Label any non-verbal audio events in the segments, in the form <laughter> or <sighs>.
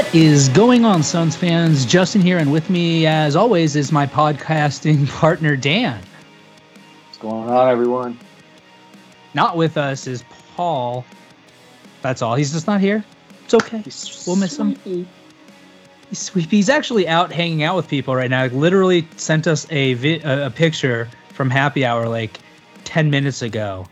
What is going on, Suns fans? Justin here, and with me, as always, is my podcasting <laughs> partner, Dan. What's going on, everyone? Not with us is Paul. That's all. He's just not here. It's okay. We'll miss him. He's. He's actually out hanging out with people right now. Literally sent us a vi- a picture from happy hour like 10 minutes ago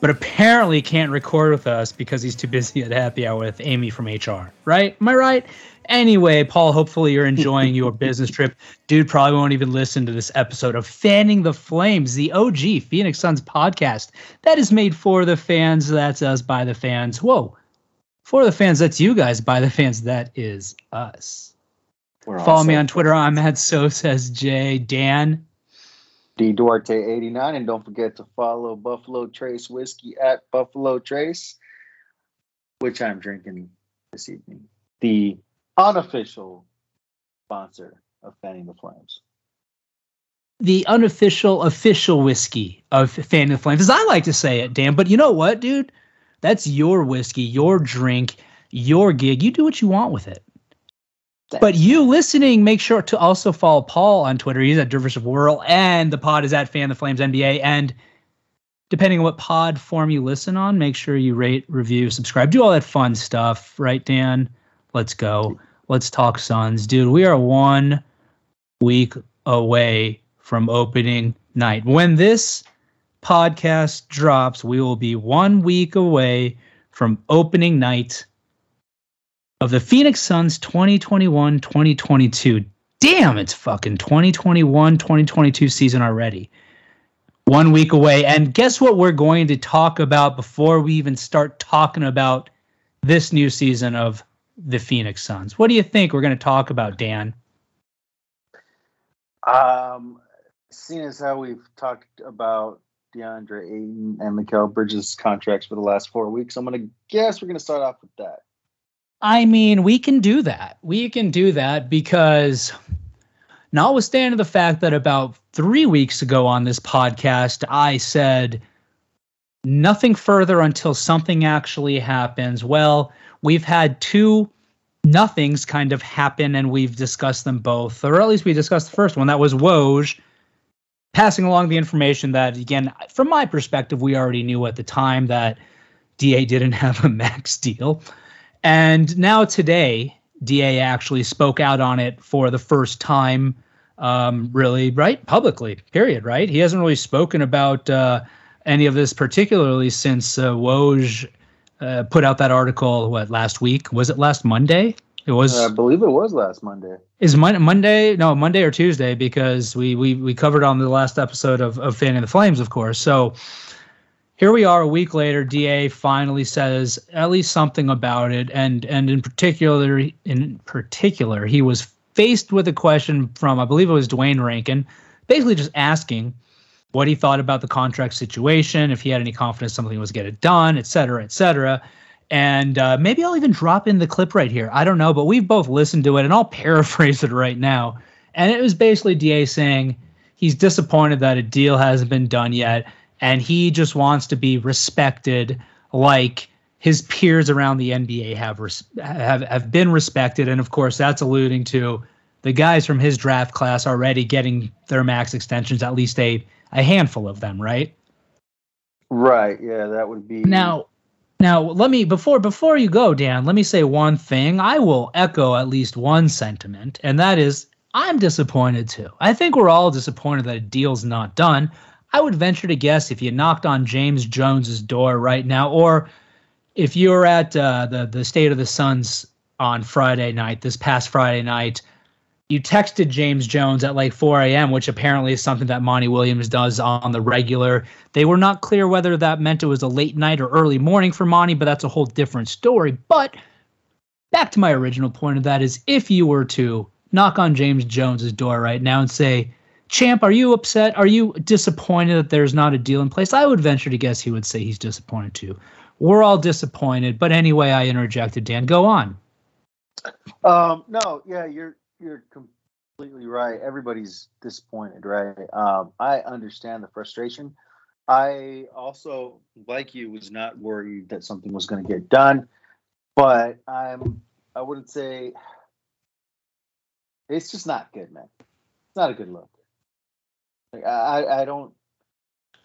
but apparently can't record with us because he's too busy at happy hour with Amy from HR. Right? Am I right? Anyway, Paul, hopefully you're enjoying your <laughs> business trip. Dude probably won't even listen to this episode of Fanning the Flames, the OG Phoenix Suns podcast that is made for the fans. That's us by the fans. Whoa. For the fans, that's you guys. By the fans, that is us. We're Follow me on Twitter. I'm at So Says Jay. Dan, D Duarte 89. And don't forget to follow Buffalo Trace Whiskey at Buffalo Trace, which I'm drinking this evening. The unofficial sponsor of Fanning the Flames. The unofficial, official whiskey of Fanning the Flames, as I like to say it, Dan. But you know what, dude? That's your whiskey, your drink, your gig. You do what you want with it. But you listening, make sure to also follow Paul on Twitter. He's at Dervish of Whirl, and the pod is at Fan the Flames NBA. And depending on what pod form you listen on, make sure you rate, review, subscribe, do all that fun stuff, right, Dan? Let's go. Let's talk Suns, dude. We are one week away from opening night. When this podcast drops, we will be one week away from opening night of the Phoenix Suns 2021 2022. Damn, it's fucking 2021 2022 season already. One week away. And guess what we're going to talk about before we even start talking about this new season of the Phoenix Suns? What do you think we're going to talk about, Dan? Um, seeing as how we've talked about DeAndre Ayton and Mikal Bridges contracts for the last four weeks, I'm going to guess we're going to start off with that. I mean, we can do that. We can do that because, notwithstanding the fact that about three weeks ago on this podcast, I said nothing further until something actually happens. Well, we've had two nothings kind of happen, and we've discussed them both, or at least we discussed the first one. That was Woj passing along the information that, again, from my perspective, we already knew at the time that DA didn't <laughs> have a max deal. And now today, DA actually spoke out on it for the first time, um, really, right? Publicly, period, right? He hasn't really spoken about uh, any of this, particularly since uh, Woj uh, put out that article, what, last week? Was it last Monday? It was. I believe it was last Monday. Is Mon- Monday? No, Monday or Tuesday, because we we we covered on the last episode of of Fanning the Flames, of course. So here we are a week later da finally says at least something about it. And and in particular in particular he was faced with a question from i believe it was duane rankin basically just asking what he thought about the contract situation if he had any confidence something was get done et cetera et cetera. And uh, maybe i'll even drop in the clip right here. I don't know but we've both listened to it and i'll <laughs> paraphrase it right now. And it was basically da saying he's disappointed that a deal hasn't been done yet and he just wants to be respected like his peers around the NBA have res- have have been respected, and of course that's alluding to the guys from his draft class already getting their max extensions, at least a a handful of them, right? Right. Yeah, that would be now. Now let me before before you go, Dan. Let me say one thing. I will echo at least one sentiment, and that is I'm disappointed too. I think we're all disappointed that a deal's not done. I would venture to guess if you knocked on James Jones's door right now, or if you were at uh, the the State of the Suns on Friday night, this past Friday night, you texted James Jones at like 4 a.m., which apparently is something that Monty Williams does on the regular. They were not clear whether that meant it was a late night or early morning for Monty, but that's a whole different story. But back to my original point of that is if you were to knock on James Jones's door right now and say, Champ, are you upset? Are you disappointed that there's not a deal in place? I would venture to guess he would say he's disappointed too. We're all disappointed, but anyway, I interjected. Dan, go on. Um, no, yeah, you're you're completely right. Everybody's disappointed, right? Um, I understand the frustration. I also, like you, was not worried that something was going to get done, but I'm I wouldn't say it's just not good, man. It's not a good look. I I don't.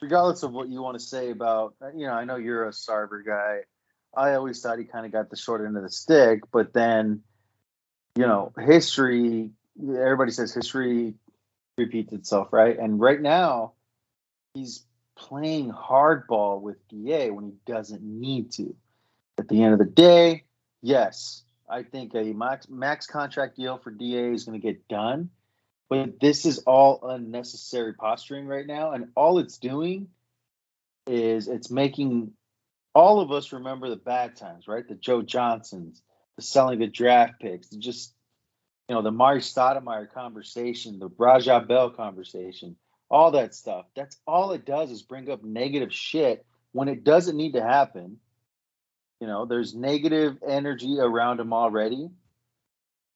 Regardless of what you want to say about, uh, you know, I know you're a Sarver guy. I always thought he kind of got the short end of the stick, but then, you know, history. Everybody says history repeats itself, right? And right now, he's playing hardball with Da when he doesn't need to. At the end of the day, yes, I think a max max contract deal for Da is going to get done, but this is all unnecessary posturing right now, and all it's doing is it's making all of us remember the bad times, right? The Joe Johnsons, the selling the draft picks, the just you know the Amar'e Stoudemire conversation, the Raja Bell conversation, all that stuff. That's all it does is bring up negative shit when it doesn't need to happen. You know, there's negative energy around him already.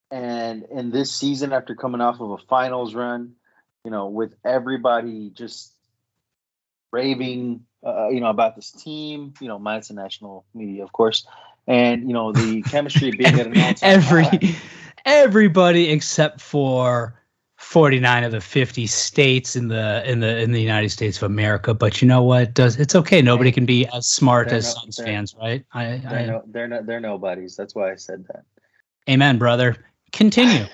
And in this season, after coming off of a finals run, you know, with everybody just raving, uh, you know, about this team, you know, minus the national media, of course, and you know the <laughs> chemistry being at an all-time every high. everybody except for 49 of the 50 states in the in the in the United States of America. But you know what? Does it's okay. Nobody can be as smart They're as no- Suns fans, right? I, They're I no, they're not, they're nobodies. That's why I said that. amen, brother. Continue.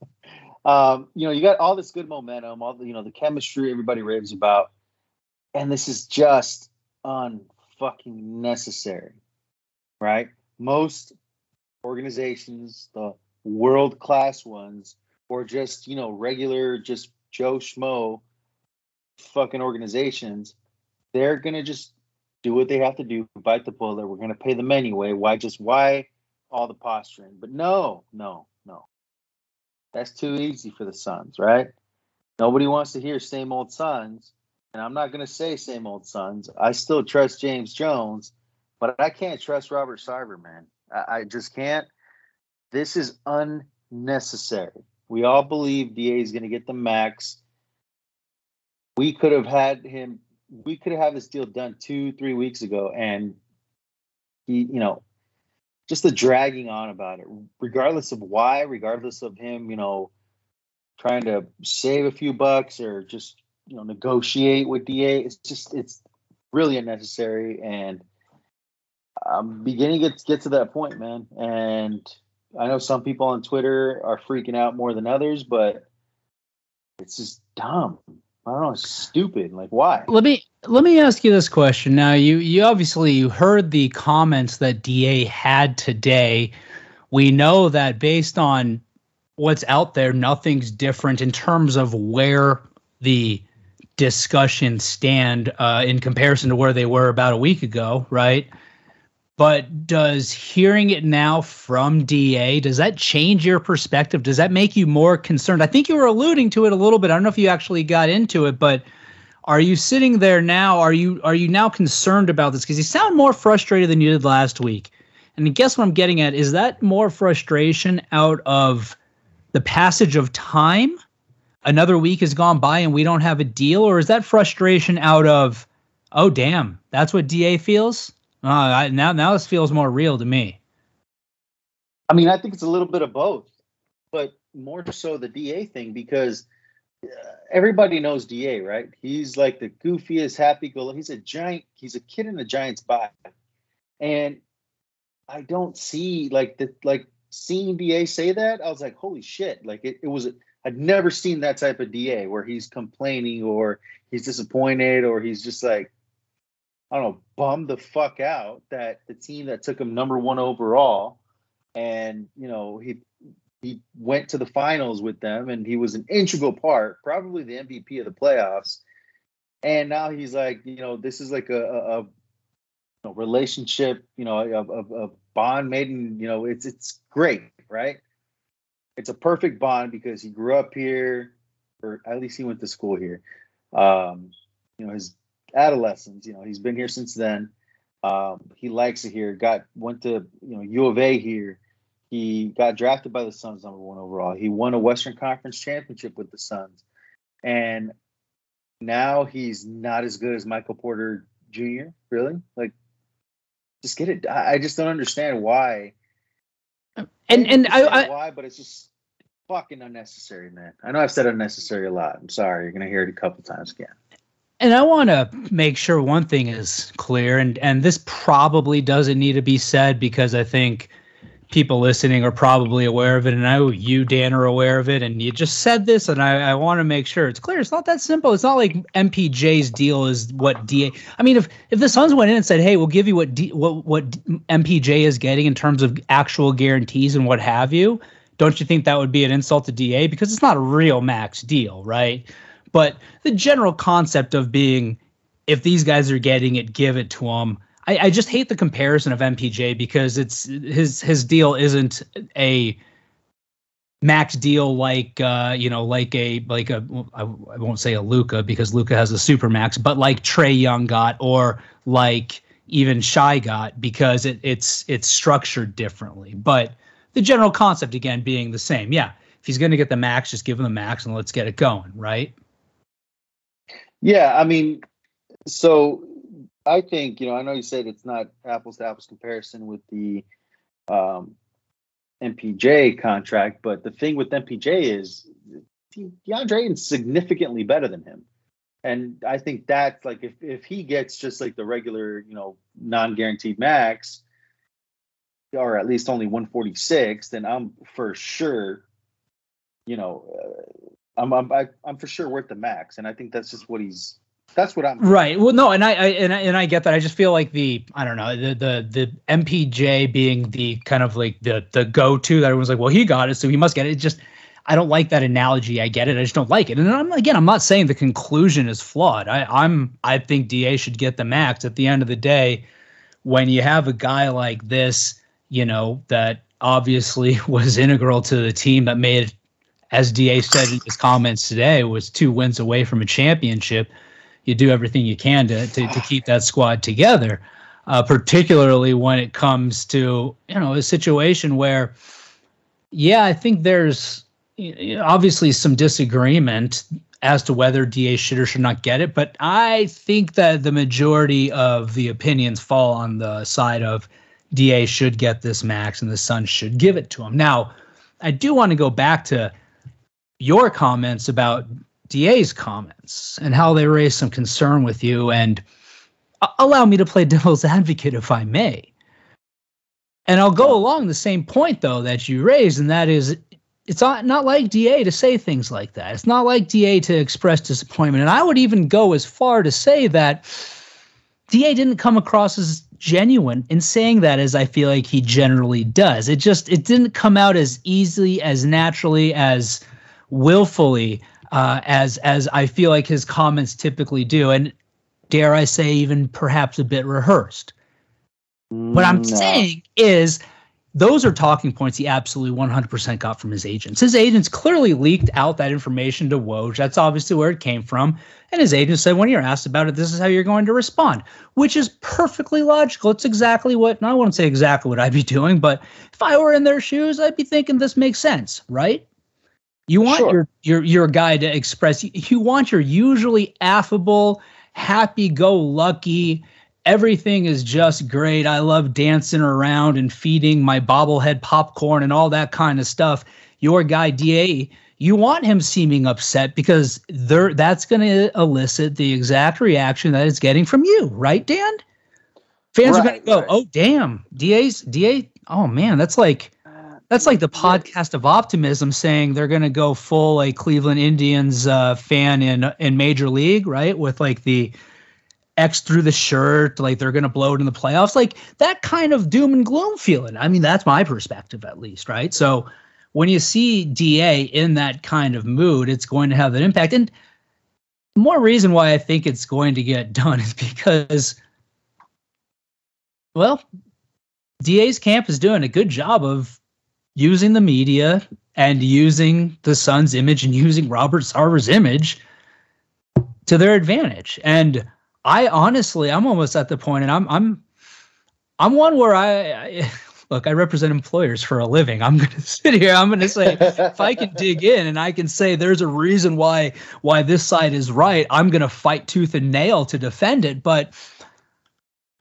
<laughs> um, you know, you got all this good momentum, all the, you know, the chemistry everybody raves about, and this is just unfucking necessary, right? Most organizations, the world class ones, or just you know regular, just Joe Schmo, fucking organizations, they're gonna just do what they have to do, bite the bullet. We're gonna pay them anyway. Why just why all the posturing? But no, no, no. That's too easy for the Suns, right? Nobody wants to hear same old Suns. And I'm not going to say same old Suns. I still trust James Jones, but I can't trust Robert Sarver, man. I, I just can't. This is unnecessary. We all believe DA is going to get the max. We could have had him, we could have had this deal done two, three weeks ago. And he, you know, just the dragging on about it, regardless of why, regardless of him, you know, trying to save a few bucks or just you know negotiate with Da. It's just it's really unnecessary, and I'm beginning to get, to that point, man. And I know some people on Twitter are freaking out more than others, but it's just dumb. I don't know, it's stupid. Like why? let me let me ask you this question. Now, you you obviously you heard the comments that Da had today. We know that based on what's out there, nothing's different in terms of where the discussions stand uh, in comparison to where they were about a week ago, right? But does hearing it now from DA does that change your perspective? Does that make you more concerned? I think you were alluding to it a little bit. I don't know if you actually got into it, but are you sitting there now? Are you are you now concerned about this? Because you sound more frustrated than you did last week. And I guess what I'm getting at is that more frustration out of the passage of time? Another week has gone by and we don't have a deal, or is that frustration out of, oh damn, that's what DA feels? Uh, I, now now this feels more real to me. I mean, I think it's a little bit of both, but more so the DA thing because uh, everybody knows DA, right? He's like the goofiest, happy go. He's a giant. He's a kid in a giant's body, and I don't see like the like seeing DA say that. I was like, holy shit! Like it, it was. I'd never seen that type of DA where he's complaining or he's disappointed or he's just like, I don't know, bummed the fuck out that the team that took him number one overall and you know he he went to the finals with them and he was an integral part probably the mvp of the playoffs and now he's like you know this is like a, a, a relationship you know a, a, a bond made in you know it's it's great right it's a perfect bond because he grew up here or at least he went to school here um you know his adolescence you know he's been here since then um, he likes it here. Got went to you know U of A here. He got drafted by the Suns number one overall. He won a Western Conference championship with the Suns, and now he's not as good as Michael Porter Jr. Really, like, just get it. I, I just don't understand why And and I, I why, but it's just fucking unnecessary, man. I know I've said unnecessary a lot. I'm sorry. You're gonna hear it a couple times again. And I want to make sure one thing is clear, and and this probably doesn't need to be said because I think people listening are probably aware of it, and I know you, Dan, are aware of it, and you just said this, and I, I want to make sure it's clear. It's not that simple. It's not like MPJ's deal is what DA. I mean, if if the Suns went in and said, "Hey, we'll give you what D, what what MPJ is getting in terms of actual guarantees and what have you," don't you think that would be an insult to DA because it's not a real max deal, right? But the general concept of being, if these guys are getting it, give it to them. I, I just hate the comparison of MPJ because it's his his deal isn't a max deal like uh, you know like a like a I, I won't say a Luka because Luka has a super max, but like Trae Young got or like even Shai got because it, it's it's structured differently. But the general concept again being the same. Yeah, if he's going to get the max, just give him the max and let's get it going, right? Yeah, I mean, so I think you know I know you said it's not apples to apples comparison with the um, MPJ contract, but the thing with MPJ is DeAndre is significantly better than him, and I think that's like if if he gets just like the regular you know non guaranteed max, or at least only 146, then I'm for sure, you know, uh, I'm I'm I, am i am for sure worth the max, and I think that's just what he's. That's what I'm. Right. Well, no, and I, I and I and I get that. I just feel like the I don't know the the the MPJ being the kind of like the the go to that everyone's like, well, he got it, so he must get it. it just I don't like that analogy. I get it. I just don't like it. And I'm again, I'm not saying the conclusion is flawed. I, I'm I think Da should get the max. At the end of the day, when you have a guy like this, you know that obviously <laughs> was integral to the team that made as Da said in his comments today, was two wins away from a championship. You do everything you can to to, to keep that squad together, uh, particularly when it comes to you know a situation where, yeah, I think there's obviously some disagreement as to whether Da should or should not get it, but I think that the majority of the opinions fall on the side of Da should get this max and the Suns should give it to him. Now, I do want to go back to your comments about DA's comments and how they raised some concern with you and uh, allow me to play devil's <laughs> advocate if I may. And I'll go along the same point though that you raised, and that is it's not, not like DA to say things like that. It's not like DA to express disappointment. And I would even go as far to say that DA didn't come across as genuine in saying that as I feel like he generally does. It just it didn't come out as easily, as naturally, as willfully uh, as as I feel like his comments typically do, and dare I say, even perhaps a bit rehearsed. what I'm no. saying is those are talking points he absolutely 100% got from his agents. His agents clearly leaked out that information to Woj. That's obviously where it came from. And his agents said, when you're asked about it, this is how you're going to respond, which is perfectly logical. It's exactly what, I wouldn't say exactly what I'd be <laughs> doing, but if I were in their shoes, I'd be thinking this makes sense, right? You want sure. your your your guy to express. You want your usually affable, happy-go-lucky. Everything is just great. I love dancing around and feeding my bobblehead popcorn and all that kind of stuff. Your guy Da, you want him seeming upset because there that's going to elicit the exact reaction that it's getting from you, right, Dan? Fans right, are going to go, right. "Oh, damn, Da's Da. Oh man, that's like." That's like the podcast of optimism saying they're going to go full a Cleveland Indians uh, fan in in Major League, right? With like the X through the shirt, like they're going to blow it in the playoffs, like that kind of doom and gloom feeling. I mean, that's my perspective at least, right? So when you see Da in that kind of mood, it's going to have that impact. And more reason why I think it's going to get <laughs> done is because, well, DA's camp is doing a good job of using the media and using the Suns' image and <laughs> using Robert Sarver's image to their advantage. And I honestly, I'm almost at the point, and I'm I'm I'm one where I, I <laughs> look. I represent employers for a living. I'm going <laughs> to sit here. I'm going to say if I can dig in and I can say there's a reason why why this side is right. I'm going to fight tooth and nail to defend it. But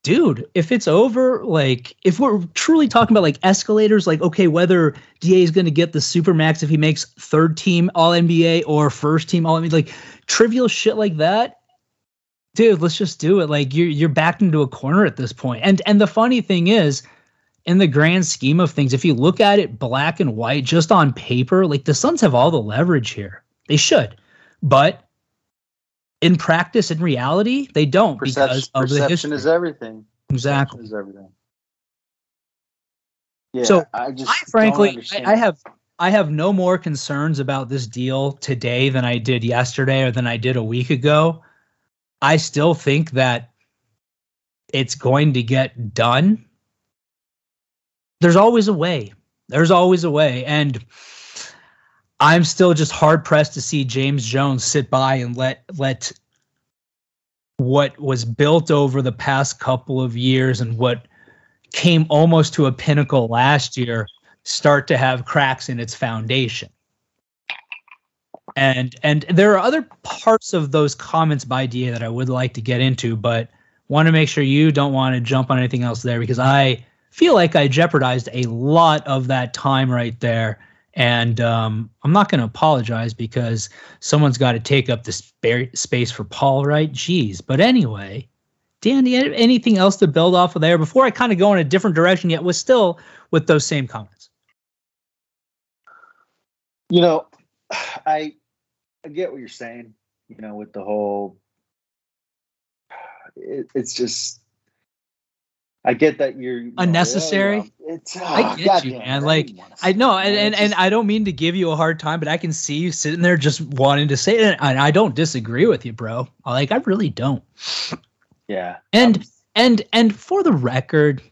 dude, if it's over, like if we're truly talking about like escalators, like okay, whether Da is going to get the super max if he makes third team All NBA or first team All NBA, like trivial shit like that, dude, let's just do it. Like you're you're backed into a corner at this point. And and the funny thing is, in the grand scheme of things, if you look at it black and white, just on paper, like the Suns have all the leverage here. They should, but in practice, in reality, they don't Perception, because of the perception history. is everything. exactly. Perception is everything. Yeah, So, I just I frankly. I, I have I have no more concerns about this deal today than I did yesterday or than I did a week ago. I still think that it's going to get done. There's always a way. There's always a way, and I'm still just hard pressed to see James Jones sit by and let let what was built over the past couple of years and what came almost to a pinnacle last year start to have cracks in its foundation. And and there are other parts of those comments by DA that I would like to get into, but want to make sure you don't want to jump on anything else there because I feel like I jeopardized a lot of that time right there. And um, I'm not going to apologize because someone's got to take up the spa- space for Paul, right? Jeez. But anyway, Danny, anything else to build off of there before I kind of go in a different direction yet was still with those same comments? You know, <sighs> I I get what you're saying. You know, with the whole, <sighs> it, it's just. I get that you're you know, Unnecessary? yeah, It's I ah, get you, goddamn, man. I Like, I know, and, and, and I don't mean to give you a hard time, but I can see you sitting there just wanting to say it, and I don't disagree with you, bro. Like, I really don't. yeah, And I'm- and and for the record,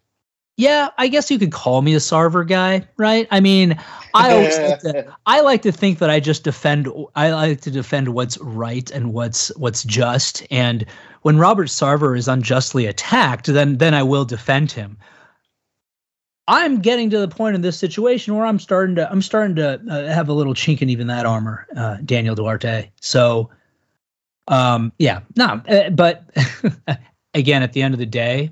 yeah, I guess you could call me a Sarver guy, right? I mean, I always <laughs> like to, I like to think that I just defend I like to defend what's right and what's what's just. And when Robert Sarver is unjustly attacked, then then I will defend him. I'm getting to the point in this situation where I'm starting to I'm starting to uh, have a little chink in even that armor, uh, Daniel Duarte. So, um, yeah, no, uh, but <laughs> again, at the end of the day,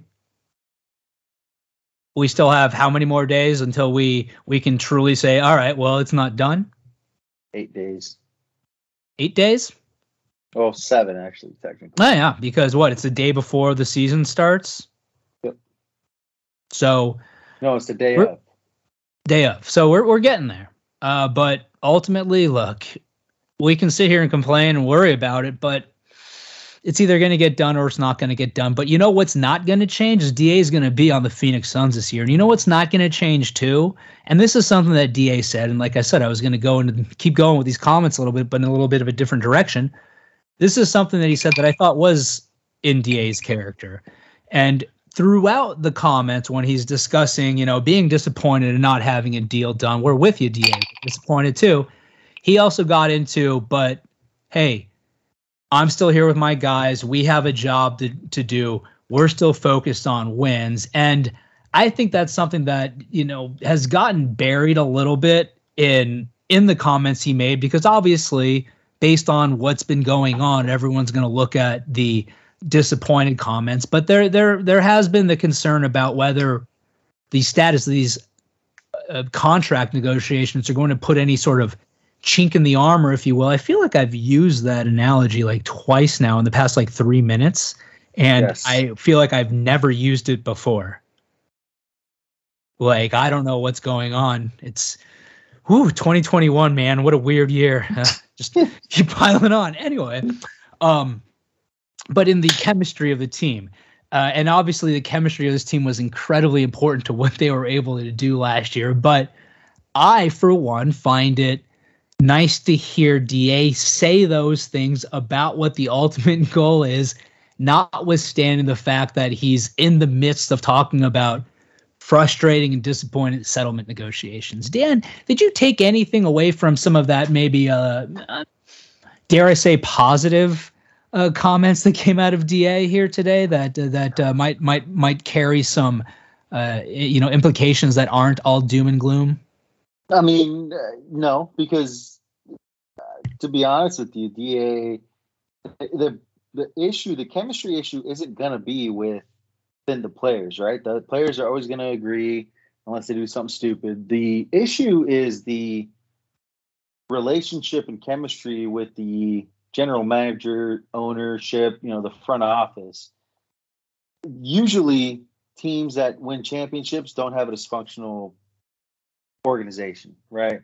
we still have how many more days until we we can truly say, all right, well, it's not done. eight days. Eight days. Well, seven actually, technically. Oh yeah, because what? It's the day before the season starts. Yep. So No, it's the day of. day of. So we're we're getting there. Uh, but ultimately, look, we can sit here and complain and worry about it, but it's either going to get done or it's not going to get done. But you know what's not going to change is Da is going to be on the Phoenix Suns this year, and you know what's not going to change too. And this is something that Da said, and like I said, I was going to go and keep going with these comments a little bit, but in a little bit of a different direction. This is something that he said that I thought was in Da's character, and throughout the comments when he's discussing, you know, being disappointed and not having a deal done. We're with you, Da. Disappointed too. He also got into, but hey, I'm still here with my guys. We have a job to, to do. We're still focused on wins. And I think that's something that, you know, has gotten buried a little bit in in the comments he made because obviously based on what's been going on, everyone's going to look at the disappointed comments, but there there there has been the concern about whether the status of these uh, contract negotiations are going to put any sort of chink in the armor, if you will. I feel like I've used that analogy like twice now in the past like three minutes, and Yes. I feel like I've never used it before. Like I don't know what's going on. It's whew, 2021, man. What a weird year. <laughs> Just keep piling on. Anyway, um, but in the chemistry of the team, uh, and obviously the chemistry of this team was incredibly important to what they were able to do last year. But I, for one, find it nice to hear Da say those things about what the ultimate <laughs> goal is, notwithstanding the fact that he's in the midst of talking about frustrating and disappointed settlement negotiations. Dan, did you take anything away from some of that maybe uh, uh dare I say positive uh, comments that came out of DA here today that uh, that uh, might might might carry some uh, you know implications that aren't all doom and gloom? I mean, uh, no, because uh, to be honest with you, DA, the the issue, the chemistry issue, isn't gonna be with than the players, right? The players are always to agree unless they do something stupid. The issue is the relationship and chemistry with the general manager, ownership, you know, the front office. Usually, teams that win championships don't have a dysfunctional organization, right?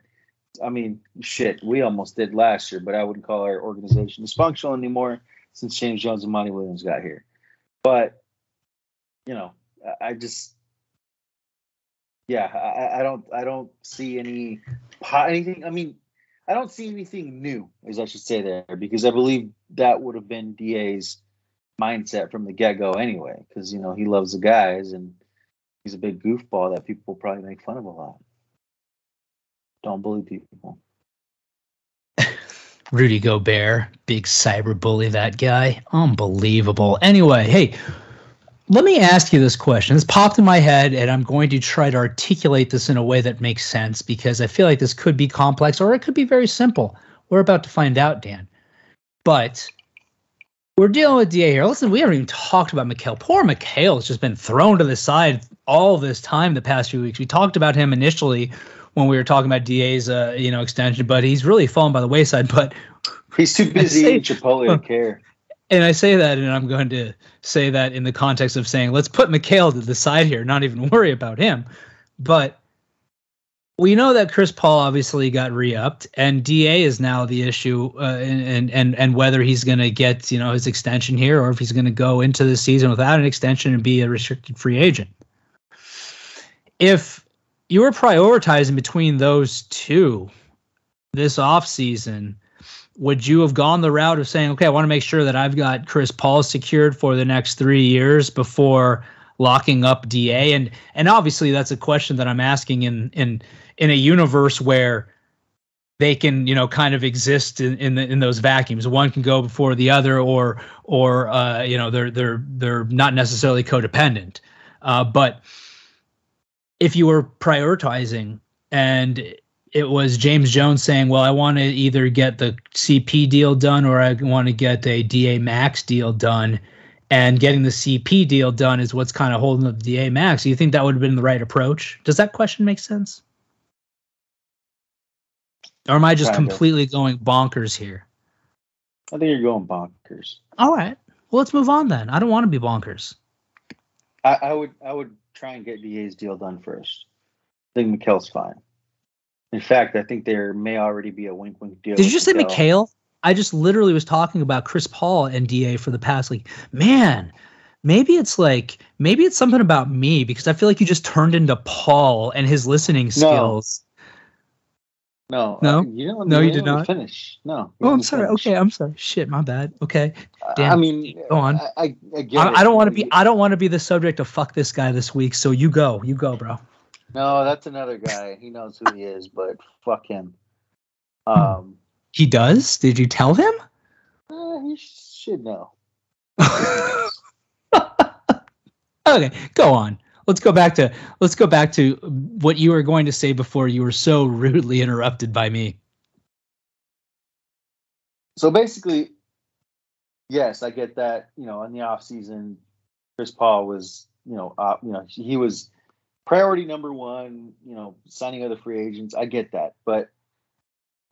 I mean, shit, we almost did last year, but I wouldn't call our organization dysfunctional anymore since James Jones and Monty Williams got here. But, you know, I just, yeah, I, I don't, I don't see any, anything. I mean, I don't see anything new, as I should say there, because I believe that would have been Da's mindset from the get go anyway, because you know he loves the guys and he's a big goofball that people probably make fun of a lot. Don't bully people. <laughs> Rudy Gobert, big cyber bully, that guy. Unbelievable. Anyway, hey, let me ask you this question. This popped in my head, and I'm going to try to articulate this in a way that makes sense because I feel like this could be complex or it could be very simple. We're about to find out, Dan. But we're dealing with DA here. Listen, we haven't even talked about Mikal. Poor Mikal has just been thrown to the side all this time the past few weeks. We talked about him initially when we were talking about DA's uh, you know extension, but he's really fallen by the wayside. But <laughs> he's too busy say, eating Chipotle to <laughs> care. And I say that, and I'm going to say that in the context of saying, let's put Mikal to the side here, not even worry about him. But we know that Chris Paul obviously got re-upped, and Da is now the issue, uh, and and and whether he's going to get you know his extension here, or if he's going to go into the season without an extension and be a restricted free agent. If you were prioritizing between those two this offseason, would you have gone the route of saying, okay, I want to make sure that I've got Chris Paul secured for the next three years before locking up Da? And and obviously that's a question that I'm asking in in in a universe where they can you know kind of exist in in, the, in those vacuums. One can go before the other, or or uh, you know they're they're they're not necessarily codependent. Uh, but if you were prioritizing and it was James Jones saying, "Well, I want to either get the CP deal done or I want to get a DA Max deal done." And getting the CP deal done is what's kind of holding up the DA Max. Do you think that would have been the right approach? Does that question make sense? Or am I just kind completely of. going bonkers here? I think you're going bonkers. All right. Well, let's move on then. I don't want to be bonkers. I, I would I would try and get DA's deal done first. I think Mikal's fine. In fact, I think there may already be a wink wink deal. Did you just say Mikal? I just literally was talking about Chris Paul and DA for the past like, man, maybe it's like maybe it's something about me because I feel like you just turned into Paul and his listening skills. No, no, uh, you don't, no, you, did not finish. No. Oh, I'm sorry. Finish. Okay, I'm sorry. Shit, my bad. Okay. Damn. I mean, go on. I, I, I, I, I don't want to be. I don't want to be the subject of fuck this guy this week. So you go. You go, bro. No, that's another guy. He knows who he is, but fuck him. Um, he does. Did you tell him? Uh, he should know. <laughs> <laughs> okay, go on let's go back to let's go back to what you were going to say before you were so <laughs> rudely interrupted by me. So basically, yes, I get that. You know, in the off season, Chris Paul was, you know, uh, you know, he was priority number one. You know, signing other free agents. I get that, but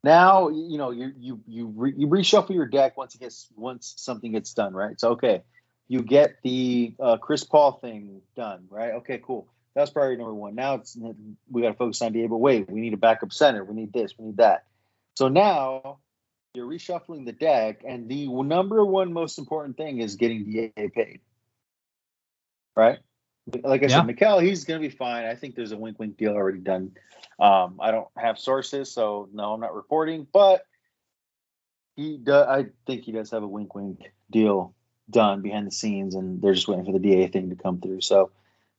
now you know you you you re, you reshuffle your deck once it gets once something gets done, right? So okay, you get the uh, Chris Paul thing done, right? Okay, cool. That's priority number one. Now it's we got to focus on Da. But wait, we need a backup center. We need this. We need that. So now you're reshuffling the deck, and the number one most important thing is getting Da paid, right? Like I yeah. said, Mikal, he's going to be fine. I think there's a wink wink deal already done. Um, I don't have sources, so no, I'm not reporting, but he does, I think he does have a wink wink deal done behind the scenes, and they're just waiting for the DA thing to come through. So,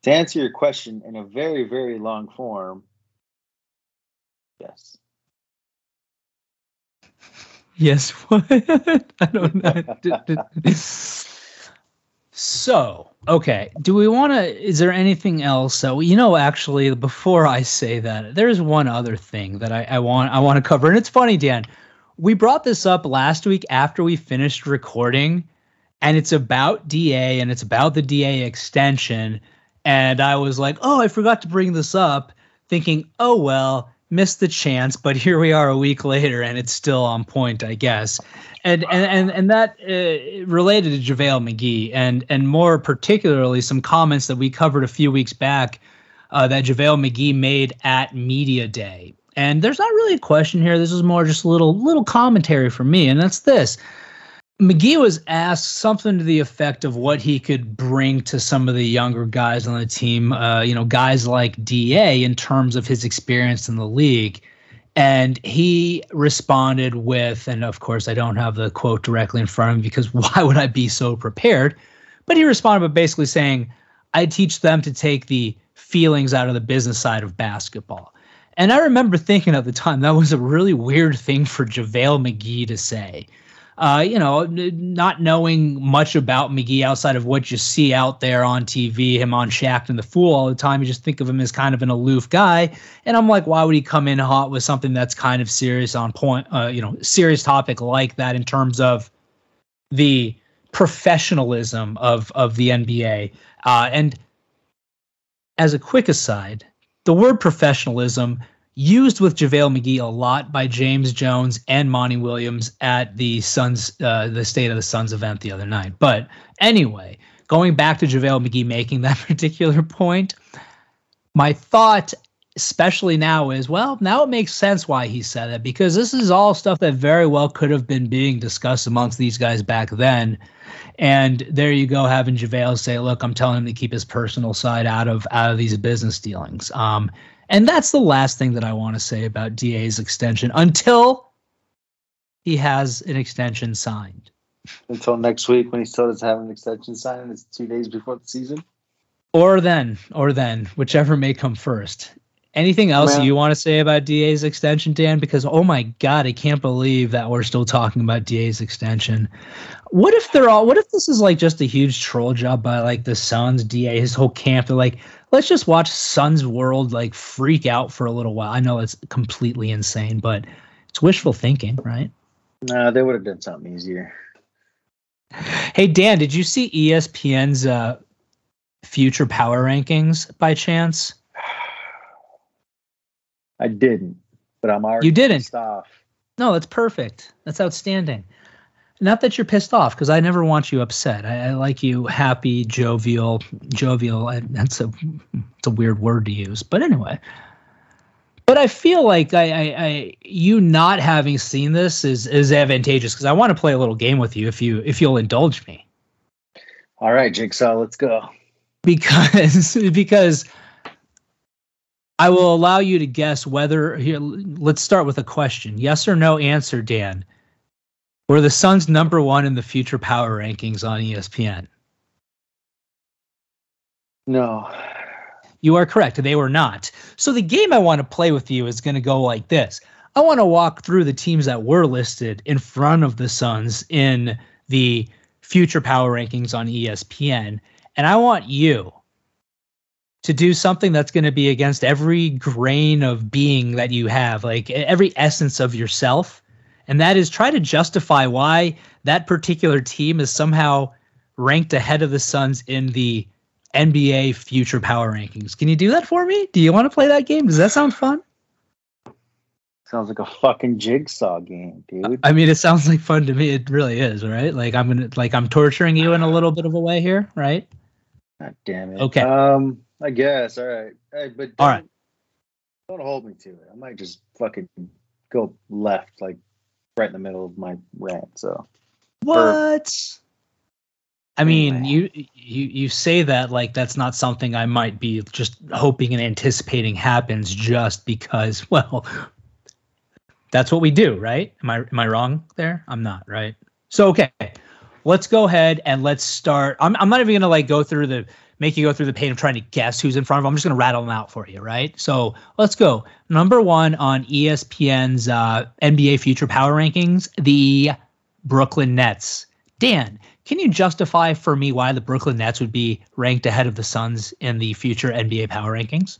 to answer your question in a very, very long form, yes. Yes, what? <laughs> I don't know. <laughs> so, okay. Do we want to? Is there anything else? So, you know, actually, before I say that, there's one other thing that I, I want I want to cover, and it's funny, Dan. We brought this up last week after we finished recording, and it's about DA and it's about the DA extension. And I was like, oh, I forgot to bring this up, thinking, oh, well, missed the chance, but here we are a week later and it's still on point, I guess. And and and, and that uh, related to JaVale McGee and and more particularly some comments that we covered a few weeks back uh, that JaVale McGee made at Media Day. And there's not really a question here. This is more just a little little commentary from me, and that's this. McGee was asked something to the effect of what he could bring to some of the younger guys on the team, uh, you know, guys like DA in terms of his experience in the league. And he responded with, and of course, I don't have the quote directly in front of me because <laughs> why would I be so prepared? But he responded by basically saying, I teach them to take the feelings out of the business side of basketball. And I remember thinking at the time that was a really weird thing for JaVale McGee to say uh, you know, not knowing much about McGee outside of what you see out there on TV, him on Shaqtin' a Fool all the time. You just think of him as kind of an aloof guy. And I'm like, why would he come in hot with something that's kind of serious on point, uh, you know, serious topic like that in terms of the professionalism of of the NBA? Uh, and as a quick aside, the word professionalism used with JaVale McGee a lot by James Jones and Monty Williams at the Suns, uh, the State of the Suns event the other night. But anyway, going back to JaVale McGee making <laughs> that particular point, my thought, especially now, is well, now it makes sense why he said it because this is all stuff that very well could have been being discussed amongst these guys back then. And there you go, having JaVale say, "Look, I'm telling him to keep his personal side out of out of these business dealings." Um, and that's the last thing that I want to say about DA's extension until he has an extension signed. Until next week when he still doesn't have an extension signed, it's two days before the season. Or then, or then, whichever may come first. Anything else Man. you want to say about DA's extension, Dan? Because oh my god, I can't believe that we're still talking about DA's extension. What if they're all? What if this is like just a huge troll job by like the Suns, DA, his whole camp? They're like, let's just watch Suns World like freak out for a little while. I know it's completely insane, but it's wishful thinking, right? No, they would have done something easier. Hey Dan, did you see ESPN's uh, future power rankings by chance? <sighs> I didn't, but I'm already you didn't. Off. No, that's perfect. That's outstanding. Not that you're pissed off, because I never want you upset. I, I, like you happy, jovial, jovial. I, that's a it's a weird word to use, but anyway. But I feel like I, I, I you not having seen this is is advantageous because I want to play a little game with you if you if you'll indulge me. All right, Jigsaw, let's go. Because <laughs> because I will allow you to guess whether here. Let's start with a question: yes or no answer, Dan. Were the Suns number one in the future power rankings on ESPN? No. You are correct. They were not. So the game I want to play with you is going to go like this. I want to walk through the teams that were listed in front of the Suns in the future power rankings on ESPN. And I want you to do something that's going to be against every grain of being that you have, like every essence of yourself and that is try to justify why that particular team is somehow ranked ahead of the Suns in the NBA future power rankings. Can you do that for me? Do you want to play that game? Does that sound fun? Sounds like a fucking jigsaw game, dude. I mean, it sounds like fun to me. It really is, right? Like I'm gonna, like I'm torturing you in a little bit of a way here, right? God damn it. Okay. Um, I guess. All right. Hey, but all right. Don't hold me to it. I might just fucking go left, like right in the middle of my rant. So what? I mean, anyway. you you you say that like that's not something I might be just hoping and anticipating happens just because <laughs> well that's what we do, right? Am I am I wrong there? I'm not, right? So okay. Let's go ahead and let's start. I'm I'm not even gonna like go through the make you go through the pain of trying to guess who's in front of them. I'm just going to rattle them out for you, right? So let's go. Number one on ESPN's uh, NBA Future Power Rankings, the Brooklyn Nets. Dan, can you justify for me why the Brooklyn Nets would be ranked ahead of the Suns in the future NBA Power Rankings?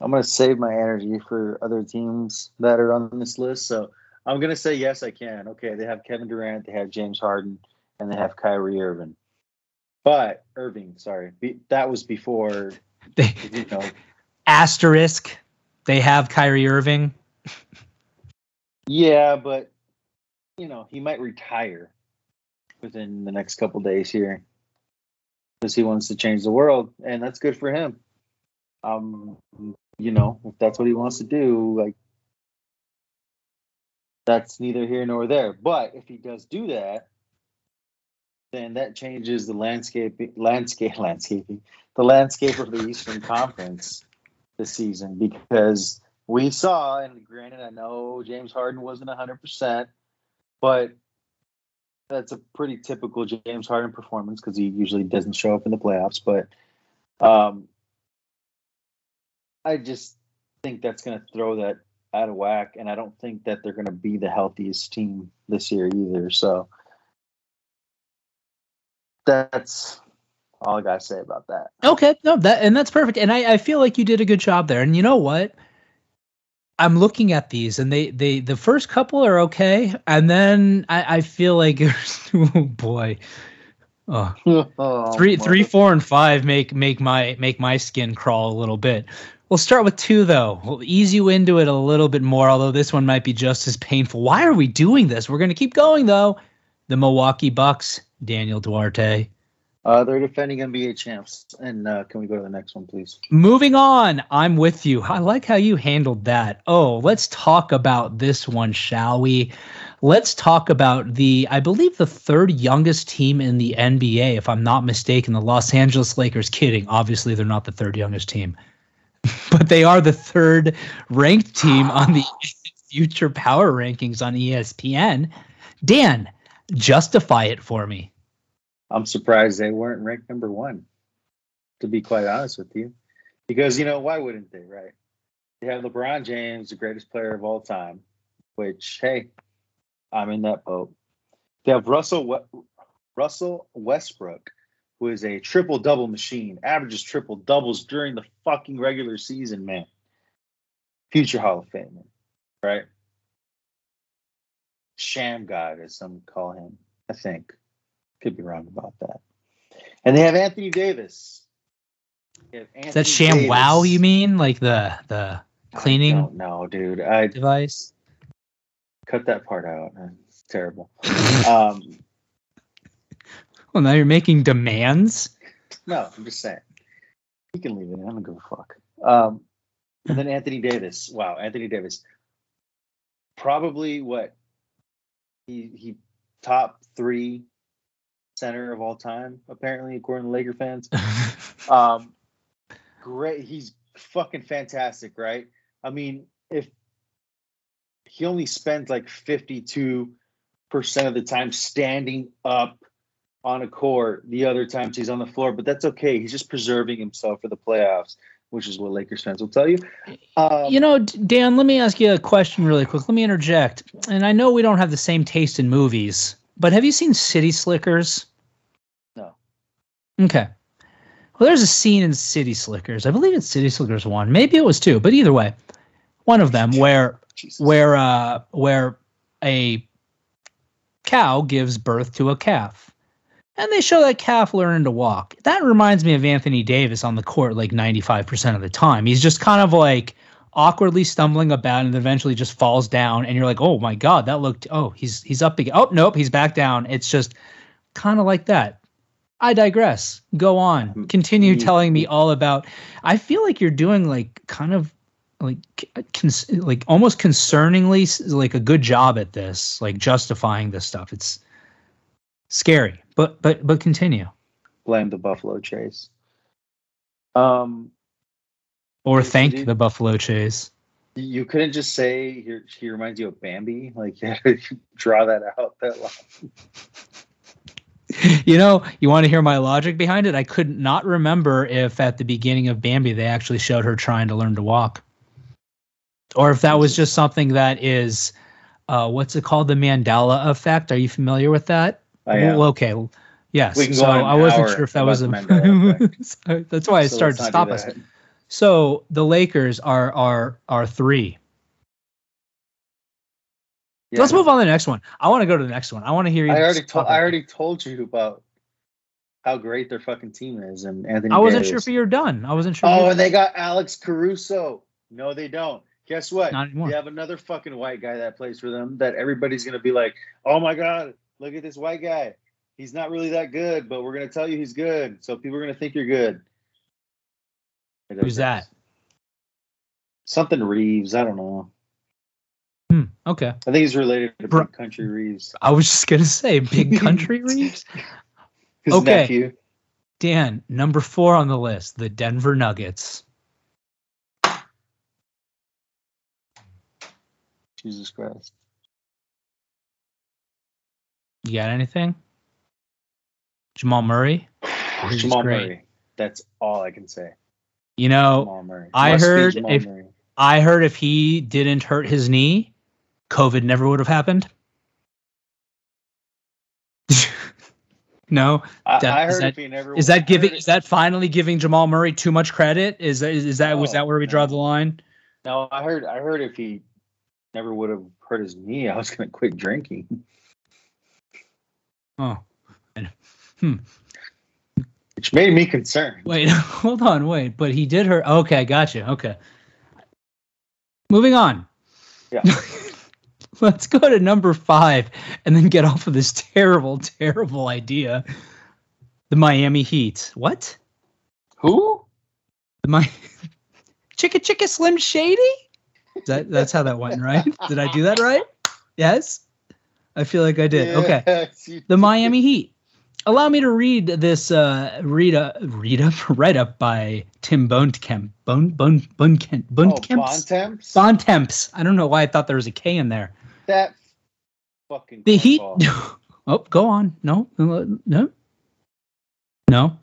I'm going to save my energy for other teams that are on this list. So I'm going to say yes, I can. Okay, they have Kevin Durant, they have James Harden, and they have Kyrie Irving. But Irving, sorry, be, that was before <laughs> They you know. asterisk. They have Kyrie Irving. Yeah, but you know he might retire within the next couple days here because he wants to change the world, and that's good for him. Um, you know, if that's what he wants to do, like that's neither here nor there. But if he does do that, then that changes the landscape, landscape, <laughs> landscaping, the landscape of the Eastern Conference this season because we saw, and granted, I know James Harden wasn't 100%, but that's a pretty typical James Harden performance because he usually doesn't show up in the playoffs. But um, I just think that's going to throw that out of whack, and I don't think that they're going to be the healthiest team this year either. So that's all I got to say about that. Okay, no, that and that's perfect. And I, I feel like you did a good job there. And you know what? I'm looking at these, and they they the first couple are okay, and then I, I feel like <laughs> oh boy, oh, <laughs> Oh, three three mother- and five make make my make my skin crawl a little bit. We'll start with two though. We'll ease you into it a little bit more, although this one might be just as painful. Why are we doing this? We're gonna keep going though. The Milwaukee Bucks, Daniel Duarte. Uh, they're defending NBA champs. And uh, can we go to the next one, please? Moving on, I'm with you. I like how you handled that. Oh, let's talk about this one, shall we? Let's talk about the, I believe, the third youngest team in the NBA, if I'm not mistaken, the Los Angeles Lakers. Kidding. Obviously, they're not the third youngest team, <laughs> but they are the third ranked team on the <sighs> <laughs> future power rankings on ESPN. Dan, justify it for me. I'm surprised they weren't ranked number one, to be quite honest with you. Because, you know, why wouldn't they, right? They have LeBron James, the greatest player of all time, which, hey, I'm in that boat. They have Russell We- Russell Westbrook, who is a triple double machine, averages triple doubles during the fucking regular season, man. Future Hall of Famer, right? Sham God, as some call him, I think. Could be wrong about that. And they have Anthony Davis. Have Is that Sham Davis. Wow, you mean? Like the the cleaning No, dude. I device? cut that part out. It's terrible. <laughs> Um, Well, now you're making demands. no, I'm just saying. You can leave it. in. I don't give a fuck. Um, and then Anthony Davis. Wow, Anthony Davis. Probably what he he top three center of all time, apparently, according to Laker fans. <laughs> Um, great. He's fucking fantastic, right? I mean, if he only spends like 52% of the time standing up on a court, the other times he's on the floor, but that's okay. He's just preserving himself for the playoffs, which is what Lakers fans will tell you. Um, you know, Dan, let me ask you a question really quick. Let me interject. And I know we don't have the same taste in movies, but have you seen City Slickers? No. Okay. Well, there's a scene in City Slickers. I believe it's City Slickers 1. Maybe it was 2, but either way, one of them where Jesus. where uh where a cow gives birth to a calf and they show that calf learning to walk. That reminds me of anthony davis on the court like 95% of the time. He's just kind of like awkwardly stumbling about and eventually just falls down and you're like oh my god that looked oh he's he's up again. Oh nope he's back down. It's just kind of like that. I digress. Go on. Continue Mm. telling me all about i feel like you're doing like kind of like cons- like almost concerningly like a good job at this like justifying this stuff. It's scary but but but continue. Blame the Buffalo Trace. Um, or thank indeed. the buffalo trace. You couldn't just say he, reminds you of Bambi, like <laughs> you draw that out that long. you know you want to hear my logic behind it? I could not remember if at the beginning of bambi they actually showed her trying to learn to walk. Or if that was just something that is uh what's it called? The mandela effect? Are you familiar with that Oh, I am. Well, okay. Yes. We so I wasn't sure if that was a. Mandela <laughs> That's why I So started to stop us. So the Lakers are are are three. Yeah, Let's move on to the next one. I want to go to the next one. I want to hear you. I already told I already told you about how great their fucking team is and Anthony. I wasn't Davis. sure if you were done. I wasn't sure. Oh, and they got Alex Caruso. No, they don't. Guess what? Not anymore. They have another fucking white guy that plays for them that everybody's gonna be like, oh my god, look at this white guy. He's not really that good, but we're gonna tell you he's good, so people are gonna think you're good. Who's that? Something Reeves. I don't know. Hmm, okay. I think he's related to Bro- Big Country Reeves. I was just gonna say Big Country <laughs> Reeves. His Okay. nephew. Dan, number four on the list, the Denver Nuggets. Jesus Christ. You got anything? Jamal Murray. He's Jamal great. Murray. That's all I can say. You know, I Must heard if- Murray. I heard if he didn't hurt his knee, COVID never would have happened. <laughs> no, I, that- I is heard that- if he never is that giving? Is that finally giving Jamal Murray too much credit? Is that is, is that was that where we draw the line? No, I heard. I heard if he never would have hurt his knee, I was going to quit drinking, <laughs> Oh, hmm. which made me concerned. Wait, <laughs> hold on, wait. But he did hurt. Okay, gotcha. Okay. Moving on. Yeah. <laughs> Let's go to number five and then get off of this terrible, terrible idea. The Miami Heat. What? Who? The my <laughs> Chicka Chicka Slim Shady? That that's how that went, right? Did I do that right? Yes. I feel like I did. Okay. <laughs> Yes, The. Miami Heat. Allow me to read this uh, read up, read up, <laughs> write up by Tim Bonekemp. Bone, Bone, Bonekemp. Oh, Bonekemp? Bontemps? Bontemps. I don't know why I thought there was a K in there. That fucking The Heat. <laughs> oh, go on. No, no, no. No.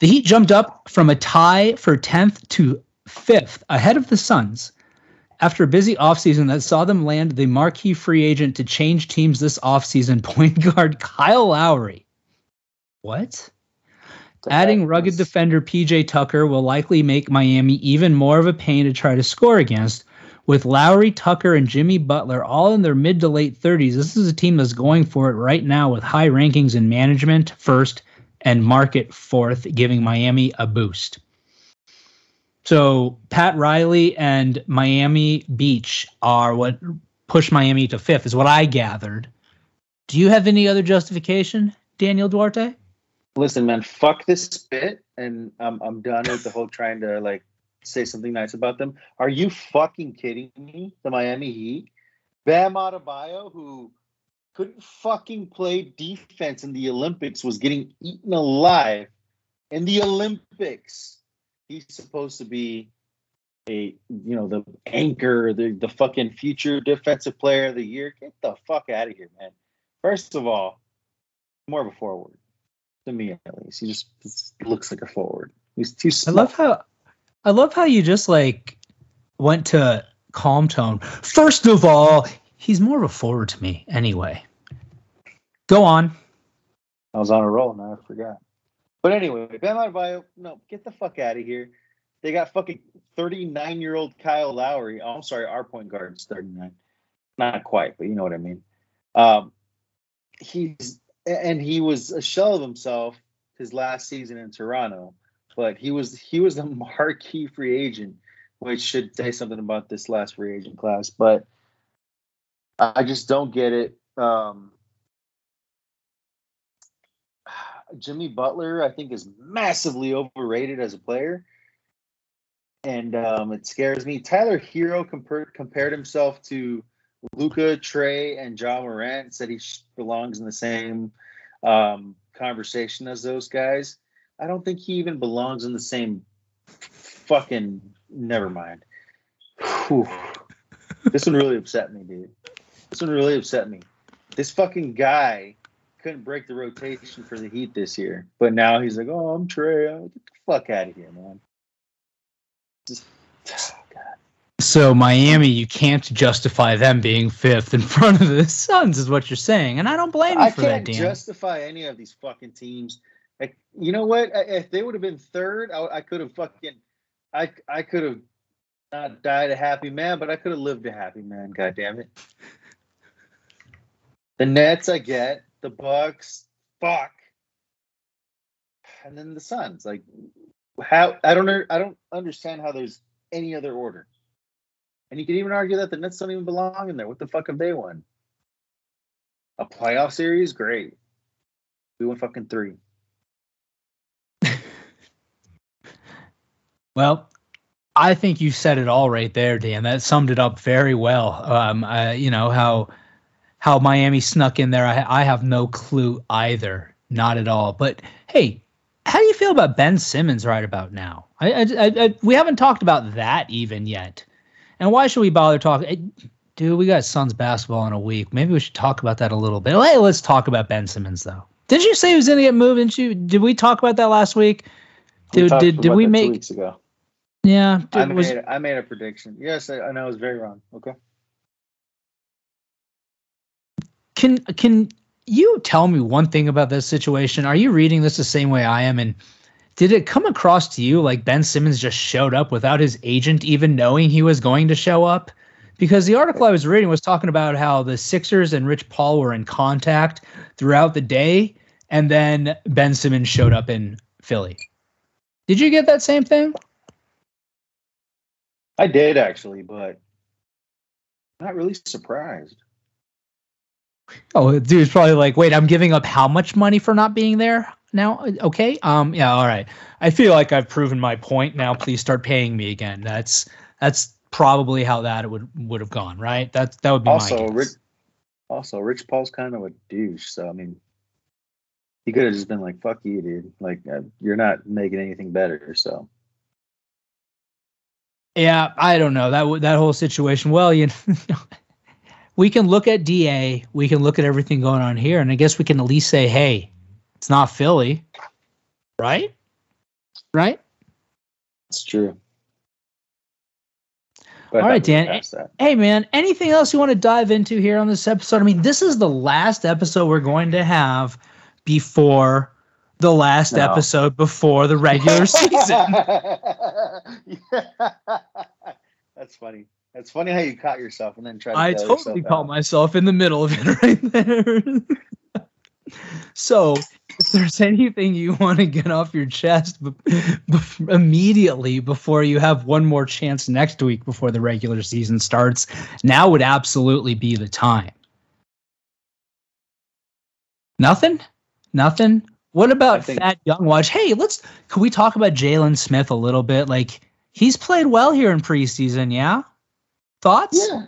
The Heat jumped up from a tie for 10th to 5th ahead of the Suns after a busy offseason that saw them land the marquee free agent to change teams this offseason, <laughs> point guard Kyle Lowry. What? Adding rugged defender PJ Tucker will likely make Miami even more of a pain to try to score against. With Lowry, Tucker, and Jimmy Butler all in their mid to late 30s, this is a team that's going for it right now with high rankings in management first and market fourth, giving Miami a boost. So Pat Riley and Miami Beach are what pushed Miami to fifth, is what I gathered. Do you have any other justification, Daniel Duarte? Listen, man, fuck this bit, and I'm I'm done with the whole trying to like say something nice about them. Are you fucking kidding me? The Miami Heat, Bam Adebayo, who couldn't fucking play defense in the Olympics, was getting eaten alive in the Olympics. He's supposed to be a you know the anchor, the the fucking future defensive player of the year. Get the fuck out of here, man. First of all, more of a forward to me at least. He just, just looks like a forward. He's too I love how I love how you just like went to calm tone. First of all, he's more of a forward to me anyway. Go on. I was on a roll now. I forgot. But anyway, Bam Adebayo, no, get the fuck out of here. They got fucking 39 year old Kyle Lowry. Oh, I'm sorry, our point guard is 39. Not quite, but you know what I mean. Um, he's and he was a shell of himself his last season in Toronto, but he was he was a <laughs> marquee free agent, which should say something about this last free agent class. But I just don't get it. Um, Jimmy Butler, I think, is massively overrated as a player, and um, it scares me. Tyler Herro compared compared himself to Luka, Trae, and Ja Morant. Said he belongs in the same um, conversation as those guys. I don't think he even belongs in the same fucking. Never mind. Whew. This one really upset me, dude. This one really upset me. This fucking guy couldn't break the rotation for the Heat this year, but now he's like, "Oh, I'm Trae. Get the fuck out of here, man." Just, oh, <sighs> God. So Miami, you can't justify them being fifth in <laughs> front of the Suns, is what you're saying, and I don't blame you I for that, I can't justify any of these fucking teams. Like, you know what? I- If they would have been third, I, I could have fucking, I I could have not died a happy man, but I could have lived a happy man. God damn it! The Nets, I get. The Bucks, fuck. And then the Suns. Like, how? I don't. I don't understand how there's any other order. And you can even argue that the Nets don't even belong in there. What the fuck have they won? A playoff series? Great. We won fucking three. <laughs> well, I think you said it all right there, Dan. That summed it up very well. Um, uh, you know how how Miami snuck in there. I, I have no clue either, not at all. But hey, how do you feel about Ben Simmons right about now? I, I, I, we haven't talked about that even yet. And why should we bother talking? Eh, dude, we got Suns basketball in a week. Maybe we should talk about that a little bit. Hey, let's talk about Ben Simmons though. Didn't you say he was going to get moved? Didn't you? Did we talk about that last week? Did we did, did we make? Two weeks ago. Yeah, did, I made was, I made a prediction. Yes, I, I know I was very wrong. Okay. Can can you tell me one thing about this situation? Are you reading this the same way I am? And did it come across to you like Ben Simmons just showed up without his agent even knowing he was going to show up? Because the article I was reading was talking about how the Sixers and Rich Paul were in contact throughout the day, and then Ben Simmons showed up in Philly. Did you get that same thing? I did actually, but not really surprised. Oh, dude's probably like, wait, I'm giving up how much money for not being there now? Okay. Um. Yeah. All right. I feel like I've proven my point. Now, please start paying me again. That's that's probably how that would would have gone, right? That that would be also Rich. Also, Rich Paul's kind of a douche. So I mean, he could have just been like, "Fuck you, dude. Like, uh, you're not making anything better." So. Yeah, I don't know that that whole situation. Well, you <laughs> know, we can look at Da, we can look at everything going on here, and I guess we can at least say, hey, it's not Philly, right? Right? It's true. All right, Dan. Hey, man, anything else you want to dive into here on this episode? I mean, this is the last episode we're going to have before the last no. episode before the regular <laughs> season. <laughs> That's funny. It's funny how you caught yourself and then tried. To I totally caught out. myself in the middle of it <laughs> right there. so, if there's anything you want to get off your chest b- b- immediately before you have one more chance next week before the regular season starts, now would absolutely be the time. Nothing? Nothing? What about think, Thad Young watch? Hey, let's can we talk about Jalen Smith a little bit? Like he's played well here in preseason, yeah? Thoughts? Yeah.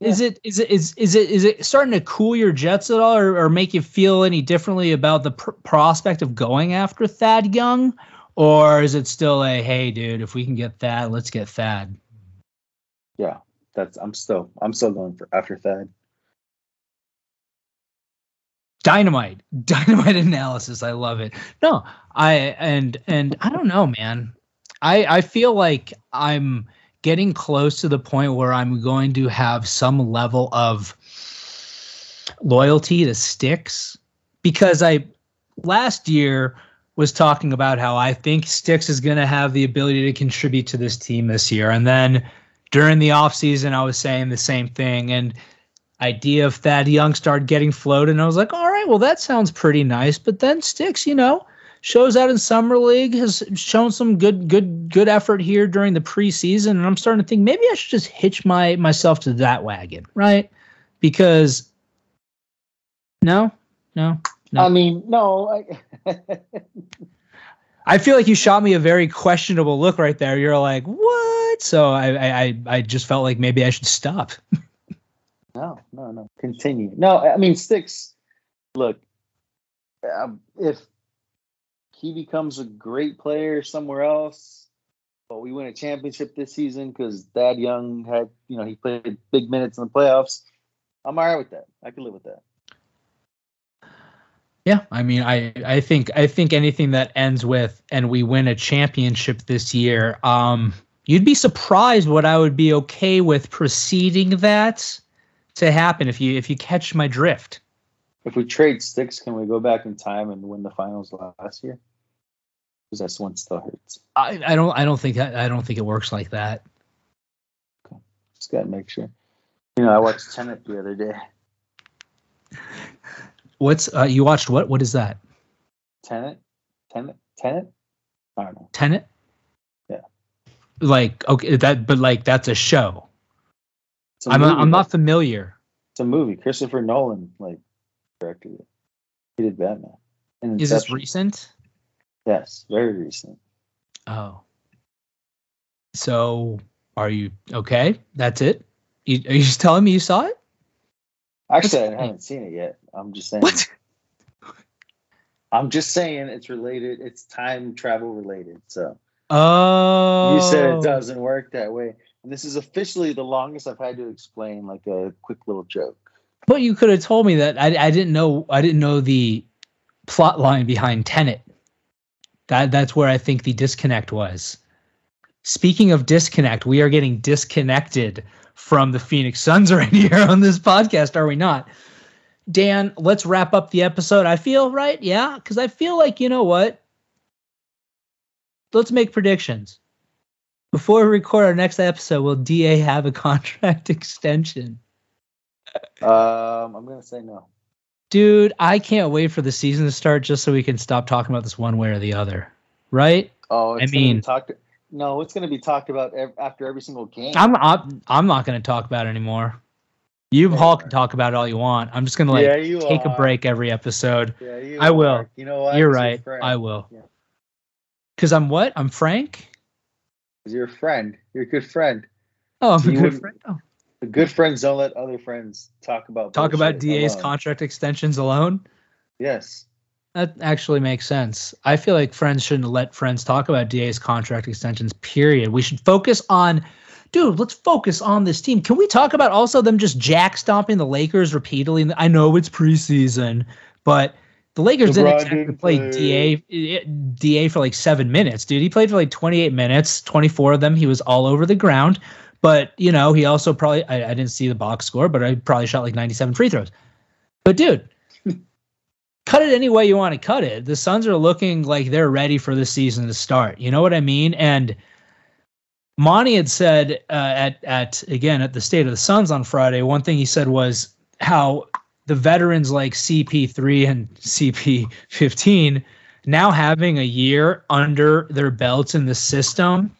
yeah. Is it is it is is it is it starting to cool your jets at all, or, or make you feel any differently about the pr- prospect of going after Thad Young, or is it still a hey, dude, if we can get Thad, let's get Thad? Yeah, that's I'm still I'm still going for after Thad. Dynamite, <laughs> dynamite analysis. I love it. No, I and and I don't know, man. I I feel like I'm getting close to the point where I'm going to have some level of loyalty to Sticks because I last year was talking about how I think Sticks is going to have the ability to contribute to this team this year. And then during the offseason, I was saying the same thing. And idea of Thad Young started getting floated. And I was like, all right, well, that sounds pretty nice. But then Sticks, you know, shows out in summer league has shown some good good good effort here during the preseason and i'm starting to think maybe i should just hitch my myself to that wagon right? Because no no no. I mean no I, <laughs> I feel like you shot me a very questionable look right there. You're like what? So i i i just felt like maybe i should stop. <laughs> No no no. Continue. No i mean sticks look um, if he becomes a great player somewhere else, but we win a championship this season because Thad Young had, you know, he played big minutes in the playoffs. I'm all right with that. I can live with that. Yeah, I mean, I I think I think anything that ends with and we win a championship this year, um, you'd be surprised what I would be okay with preceding that to happen if you if you catch my drift if we trade sticks, can we go back in time and win the finals last year? Because that's one still hurts. I, I don't I don't think I don't think it works like that. Okay. Just gotta make sure. You know, I watched Tenet the other day. What's uh, you watched? What? What is that? Tenant, tenant, tenant. I don't know. Tenet. Yeah. Like okay, that but like that's a show. A I'm movie, I'm not familiar. It's a movie. Christopher Nolan like directed it. He did Batman. And Is this recent? Yes, very recent. Oh. So are you okay? That's it. You, are you just telling me you saw it? Actually, I haven't seen it yet. I'm just saying. What? <laughs> I'm just saying it's related. It's time travel related. So Oh. you said it oh. doesn't work that way, and this is officially the longest I've had to explain like a quick little joke. But you could have told me that. I, I didn't know. I didn't know the plot line behind Tenet. That that's where I think the disconnect was. Speaking of disconnect, we are getting disconnected from the Phoenix Suns <laughs> right here on this podcast, are we not? Dan, let's wrap up the episode. I feel right, yeah, because I feel like you know what. Let's make predictions. Before we record our next episode, will Da have a <laughs> contract extension? Um, I'm gonna say no. Dude, I can't wait for the season to start just so we can stop talking about this one way or the other. Right? Oh, it's I mean- talked. No, it's gonna be talked about ev- after every single game. I'm I'm, I'm not going to talk about it anymore. You Yeah, all can talk about it all you want. I'm just going to like yeah, take a break every episode. Yeah, you I will. are. You know what? You're right. I will. Yeah. Cuz I'm what? I'm Frank? You're a friend. You're a good friend. Oh, I'm So a good friend. Oh. The good friends don't let other friends talk about Talk about DA's alone. contract extensions alone? Yes. That actually makes sense. I feel like friends shouldn't let friends talk about DA's contract extensions, period. We should focus on, dude, let's focus on this team. Can we talk about also them just jack stomping the Lakers repeatedly? I know it's preseason, but the Lakers didn't exactly didn't play, play. DA, DA for like seven minutes, dude. He played for like 28 minutes, 24 of them. He was all over the ground. But, you know, he also probably, I, I didn't see the box score, but I probably shot like 97 free throws. But, dude, <laughs> cut it any way you want to cut it. The Suns are looking like they're ready for the season to start. You know what I mean? And Monty had said uh, at at again at the State of the Suns on Friday. One thing he said was how the veterans like CP3 and CP15 now having a year under their belts in the system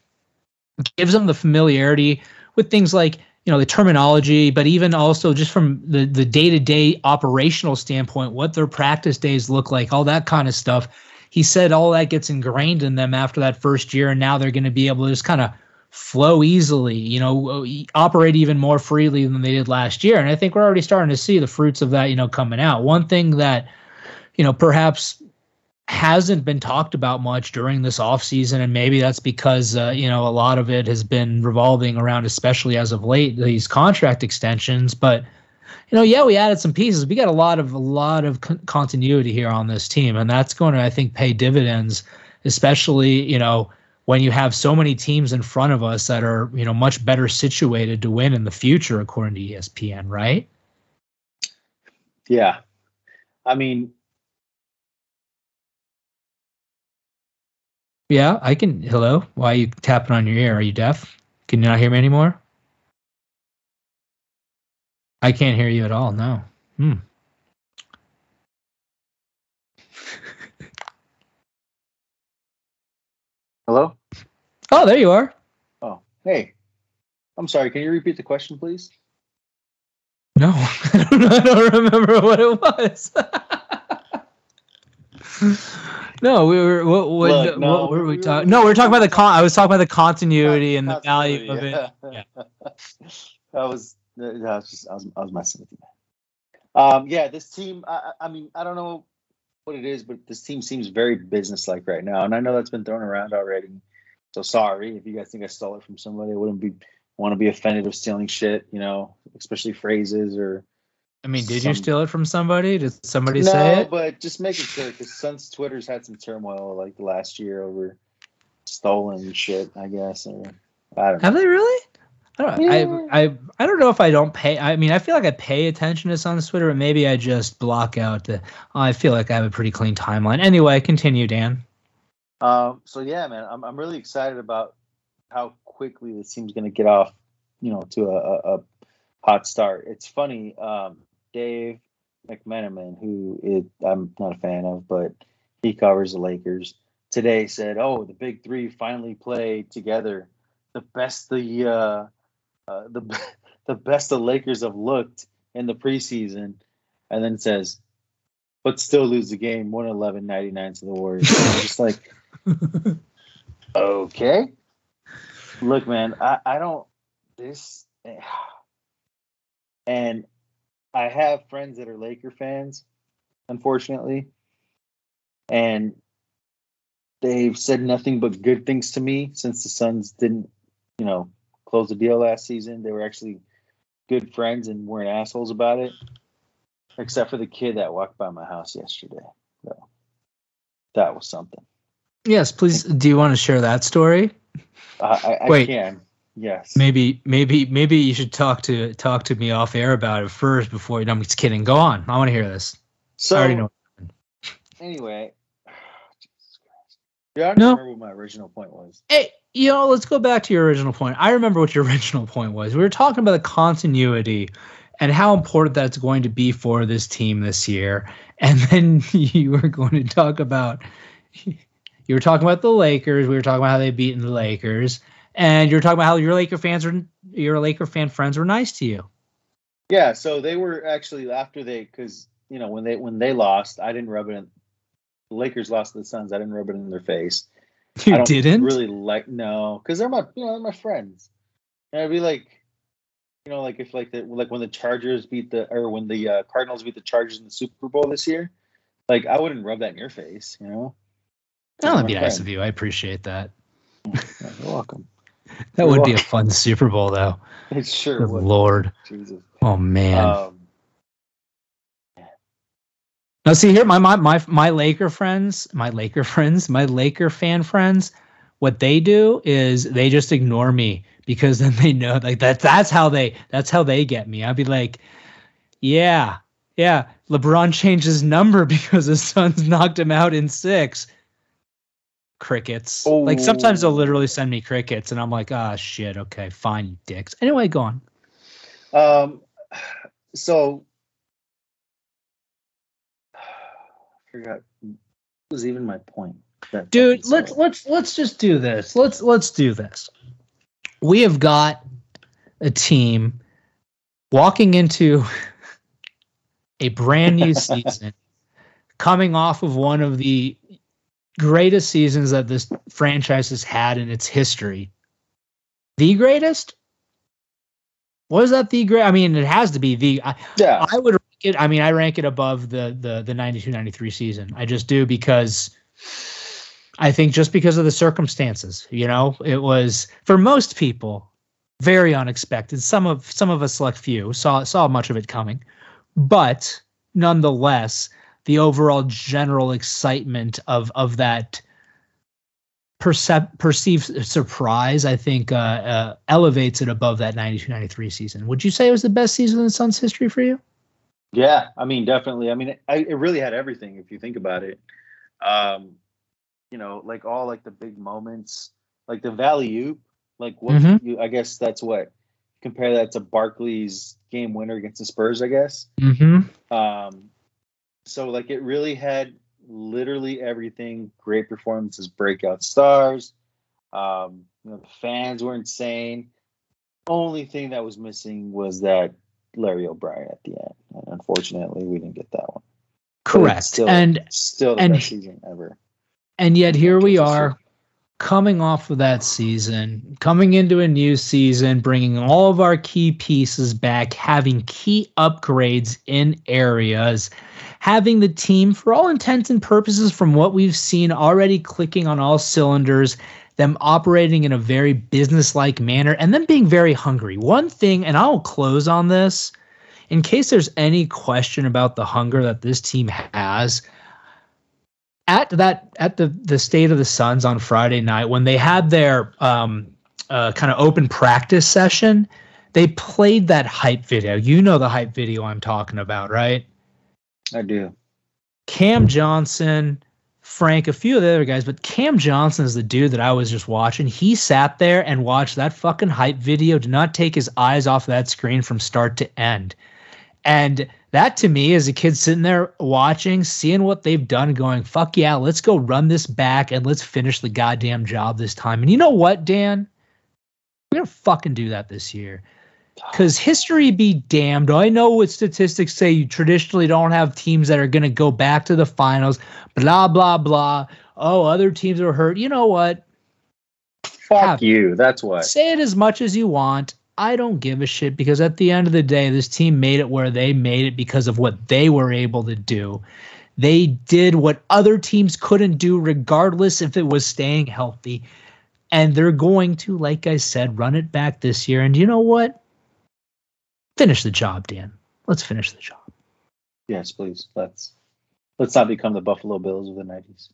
gives them the familiarity with things like you know the terminology but even also just from the the day-to-day operational standpoint what their practice days look like all that kind of stuff. He said all that gets ingrained in them after that first year and now they're going to be able to just kind of flow easily you know uh, operate even more freely than they did last year. And i think we're already starting to see the fruits of that you know coming out. One thing that you know perhaps hasn't been talked about much during this offseason and maybe that's because uh, you know a lot of it has been revolving around especially as of late these contract extensions. But you know yeah we added some pieces. We got a lot of a lot of con- continuity here on this team and that's going to i think pay dividends especially you know when you have so many teams in front of us that are you know much better situated to win in the future according to espn right? Yeah. I mean, yeah i can hello why are you tapping on your ear are you deaf can you not hear me anymore I can't hear you at all. No. Hmm. hello. Oh, there you are. Oh, hey. I'm sorry. Can you repeat the question, please? No, I <laughs> don't, I don't remember what it was. <laughs> no, we were. What, what, Look, what were we we- talking? No, we were talking about the con. I was talking about the continuity and the value of it. yeah. <laughs> that was that was just I was, I was messing with you. Um, yeah, this team. I, I I mean, I don't know what it is, but this team seems very businesslike right now, and I know that's been thrown around already. So sorry if you guys think I stole it from somebody. I wouldn't be want to be offended of stealing shit, you know, especially phrases or. I mean, did you steal it from somebody? Did somebody no, say it? No, but just making sure because since Twitter's had some turmoil like last year over stolen shit. I guess or I don't know. Have they really? I don't, Yeah. I, I I don't know if I don't pay. I mean, I feel like I pay attention to Suns Twitter, but maybe I just block out the. I feel like I have a pretty clean timeline. Anyway, continue, Dan. Um, so yeah, man, I'm I'm really excited about how quickly this team's going to get off, you know, to a, a, a hot start. It's funny, um, Dave, McMenamin, who it, I'm not a fan of, but he covers the Lakers, today said, "Oh, the big three finally play together. The best the uh, uh, the <laughs> the best the Lakers have looked in the preseason," and then says, "But still lose the game, 111-99 to the Warriors." I'm just like, <laughs> okay. Look, man, I, I don't this <sighs> and I have friends that are Laker fans, unfortunately. And they've said nothing but good things to me since the Suns didn't, you know, close the deal last season. They were actually good friends and weren't assholes about it, except for the kid that walked by my house yesterday. So that was something. Yes, please. Do you want to share that story? I, I, I Wait. can. Yes. Maybe, maybe, maybe you should talk to talk to me off air about it first before. No, I'm just kidding. Go on. I want to hear this. So I already know. anyway, <sighs> Jesus Christ. Yeah, I don't No. remember what my original point was. Hey, you know, let's go back to your original point. I remember what your <laughs> original point was. We were talking about the continuity and how important that's going to be for this team this year. And <laughs> then you were going to talk about <laughs> you were talking about the Lakers. We were talking about how they've beaten the Lakers. And you're talking about how your Laker fans were your Laker fan friends were nice to you. Yeah, so they were actually after they because you know when they when they lost, I didn't rub it in. The Lakers lost to the Suns. I didn't rub it in their face. <laughs> You didn't? really like no because they're my you know they're my friends. And I'd be like, you know, like if like the like when the Chargers beat the or when the uh, Cardinals beat the Chargers in the Super Bowl this year, like I wouldn't rub that in your face, you know. Oh, that'd be My nice of you. I appreciate that. You're welcome. That would be a fun Super Bowl, though. It sure Good would. Lord. Jesus. Oh man. Um, Now see here, my my my my Laker friends, my Laker friends, my Laker fan friends, what they do is they just ignore me because <laughs> then they know like that that's how they that's how they get me. I'd be like, yeah, yeah, LeBron changed his number <laughs> because his sons knocked him out in six. Crickets. Like sometimes they'll Oh. literally send me crickets, and I'm like, ah, shit, okay, fine, you dicks. Anyway, go on. Um, so I <sighs> forgot was even my point. Dude let's sucked. let's let's just do this let's let's do this we have got a team walking into <laughs> a brand new <laughs> season coming off of one of the greatest seasons that this franchise has had in its history the greatest was that the great i mean it has to be the I, yeah. I would rank it. I mean, I rank it above the the the 92 93 season. I just do because I think just because of the circumstances, you know, it was for most people very unexpected. Some of some of a select few saw saw much of it coming, but nonetheless, the overall general excitement of of that percep- perceived surprise, I think, uh, uh, elevates it above that 92 93 season. Would you say it was the best season in the Suns' history for you? Yeah, I mean, definitely. I mean, it, I, it really had everything if you think about it. Um, you know, like all like the big moments, like the Valley Oop, like what Mhm. you, I guess that's what compare that to Barkley's game winner against the Spurs, I guess. Mm-hmm. Um, so like it really had literally everything. Great performances, breakout stars. Um, you know, the fans were insane. Only thing that was missing was that Larry O'Brien at the end. And unfortunately, we didn't get that one. Correct. Still, and still the and best season ever. and yet here we are. Coming off of that season, coming into a new season, bringing all of our key pieces back, having key upgrades in areas, having the team, for all intents and purposes, from what we've seen, already clicking on all cylinders, them operating in a very business-like manner, and then being very hungry. One thing, and I'll close on this, in case there's any question about the hunger that this team has at that at the the state of the Suns on Friday night when they had their um, uh, kind of open practice session, they played that hype video. You know the hype video I'm talking about, right? I do. Cam Johnson, Frank, a few of the other guys, but Cam Johnson is the dude that I was just watching. He sat there and watched that fucking hype video, did not take his eyes off that screen from start to end. And that to me as a kid sitting there watching, seeing what they've done, going, fuck yeah, let's go run this back and let's finish the goddamn job this time. And you know what, Dan? We're gonna fucking do that this year. <sighs> Because history be damned. I know what statistics say you traditionally don't have teams that are going to go back to the finals, blah, blah, blah. Oh, other teams are hurt. You know what? Fuck have you. That's what. Say it as much as you want. I don't give a shit because at the end of the day, this team made it where they made it because of what they were able to do. They did what other teams couldn't do, regardless if it was staying healthy. And they're going to, like I said, run it back this year. And you know what? finish the job, Dan. Let's finish the job. Yes, please. Let's let's not become the Buffalo Bills of the nineties.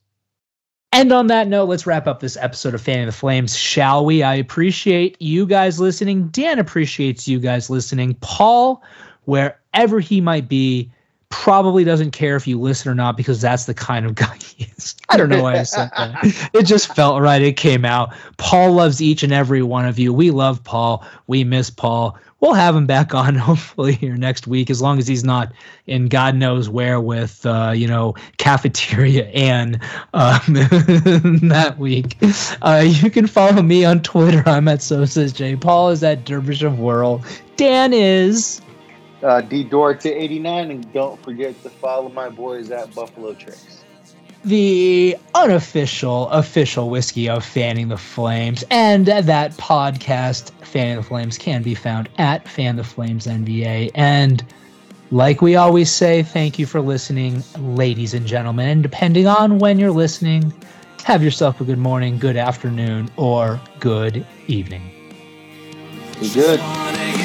And on that note, let's wrap up this episode of Fanning the Flames, shall we? I appreciate you guys listening. Dan appreciates you guys listening. Paul, wherever he might be, probably doesn't care if you listen or not because that's the kind of guy <laughs> he is. I don't know why I said that. <laughs> It just felt right. It came out. Paul loves each and every one of you. We love Paul. We miss Paul we'll have him back on <laughs> hopefully here next week, as long as he's not in God knows where with uh, you know cafeteria and um, that week. Uh, you can follow me on Twitter. I'm at So J. Paul is at Dervish of Whirl. Dan is uh, D to 89, and don't forget to follow my boys at Buffalo Trace. the unofficial official whiskey of fanning the flames and that podcast fanning the flames can be found at fan the flames nba and like we always say thank you for listening ladies and gentlemen. And depending on when you're listening have yourself a good morning good afternoon or good evening. Be good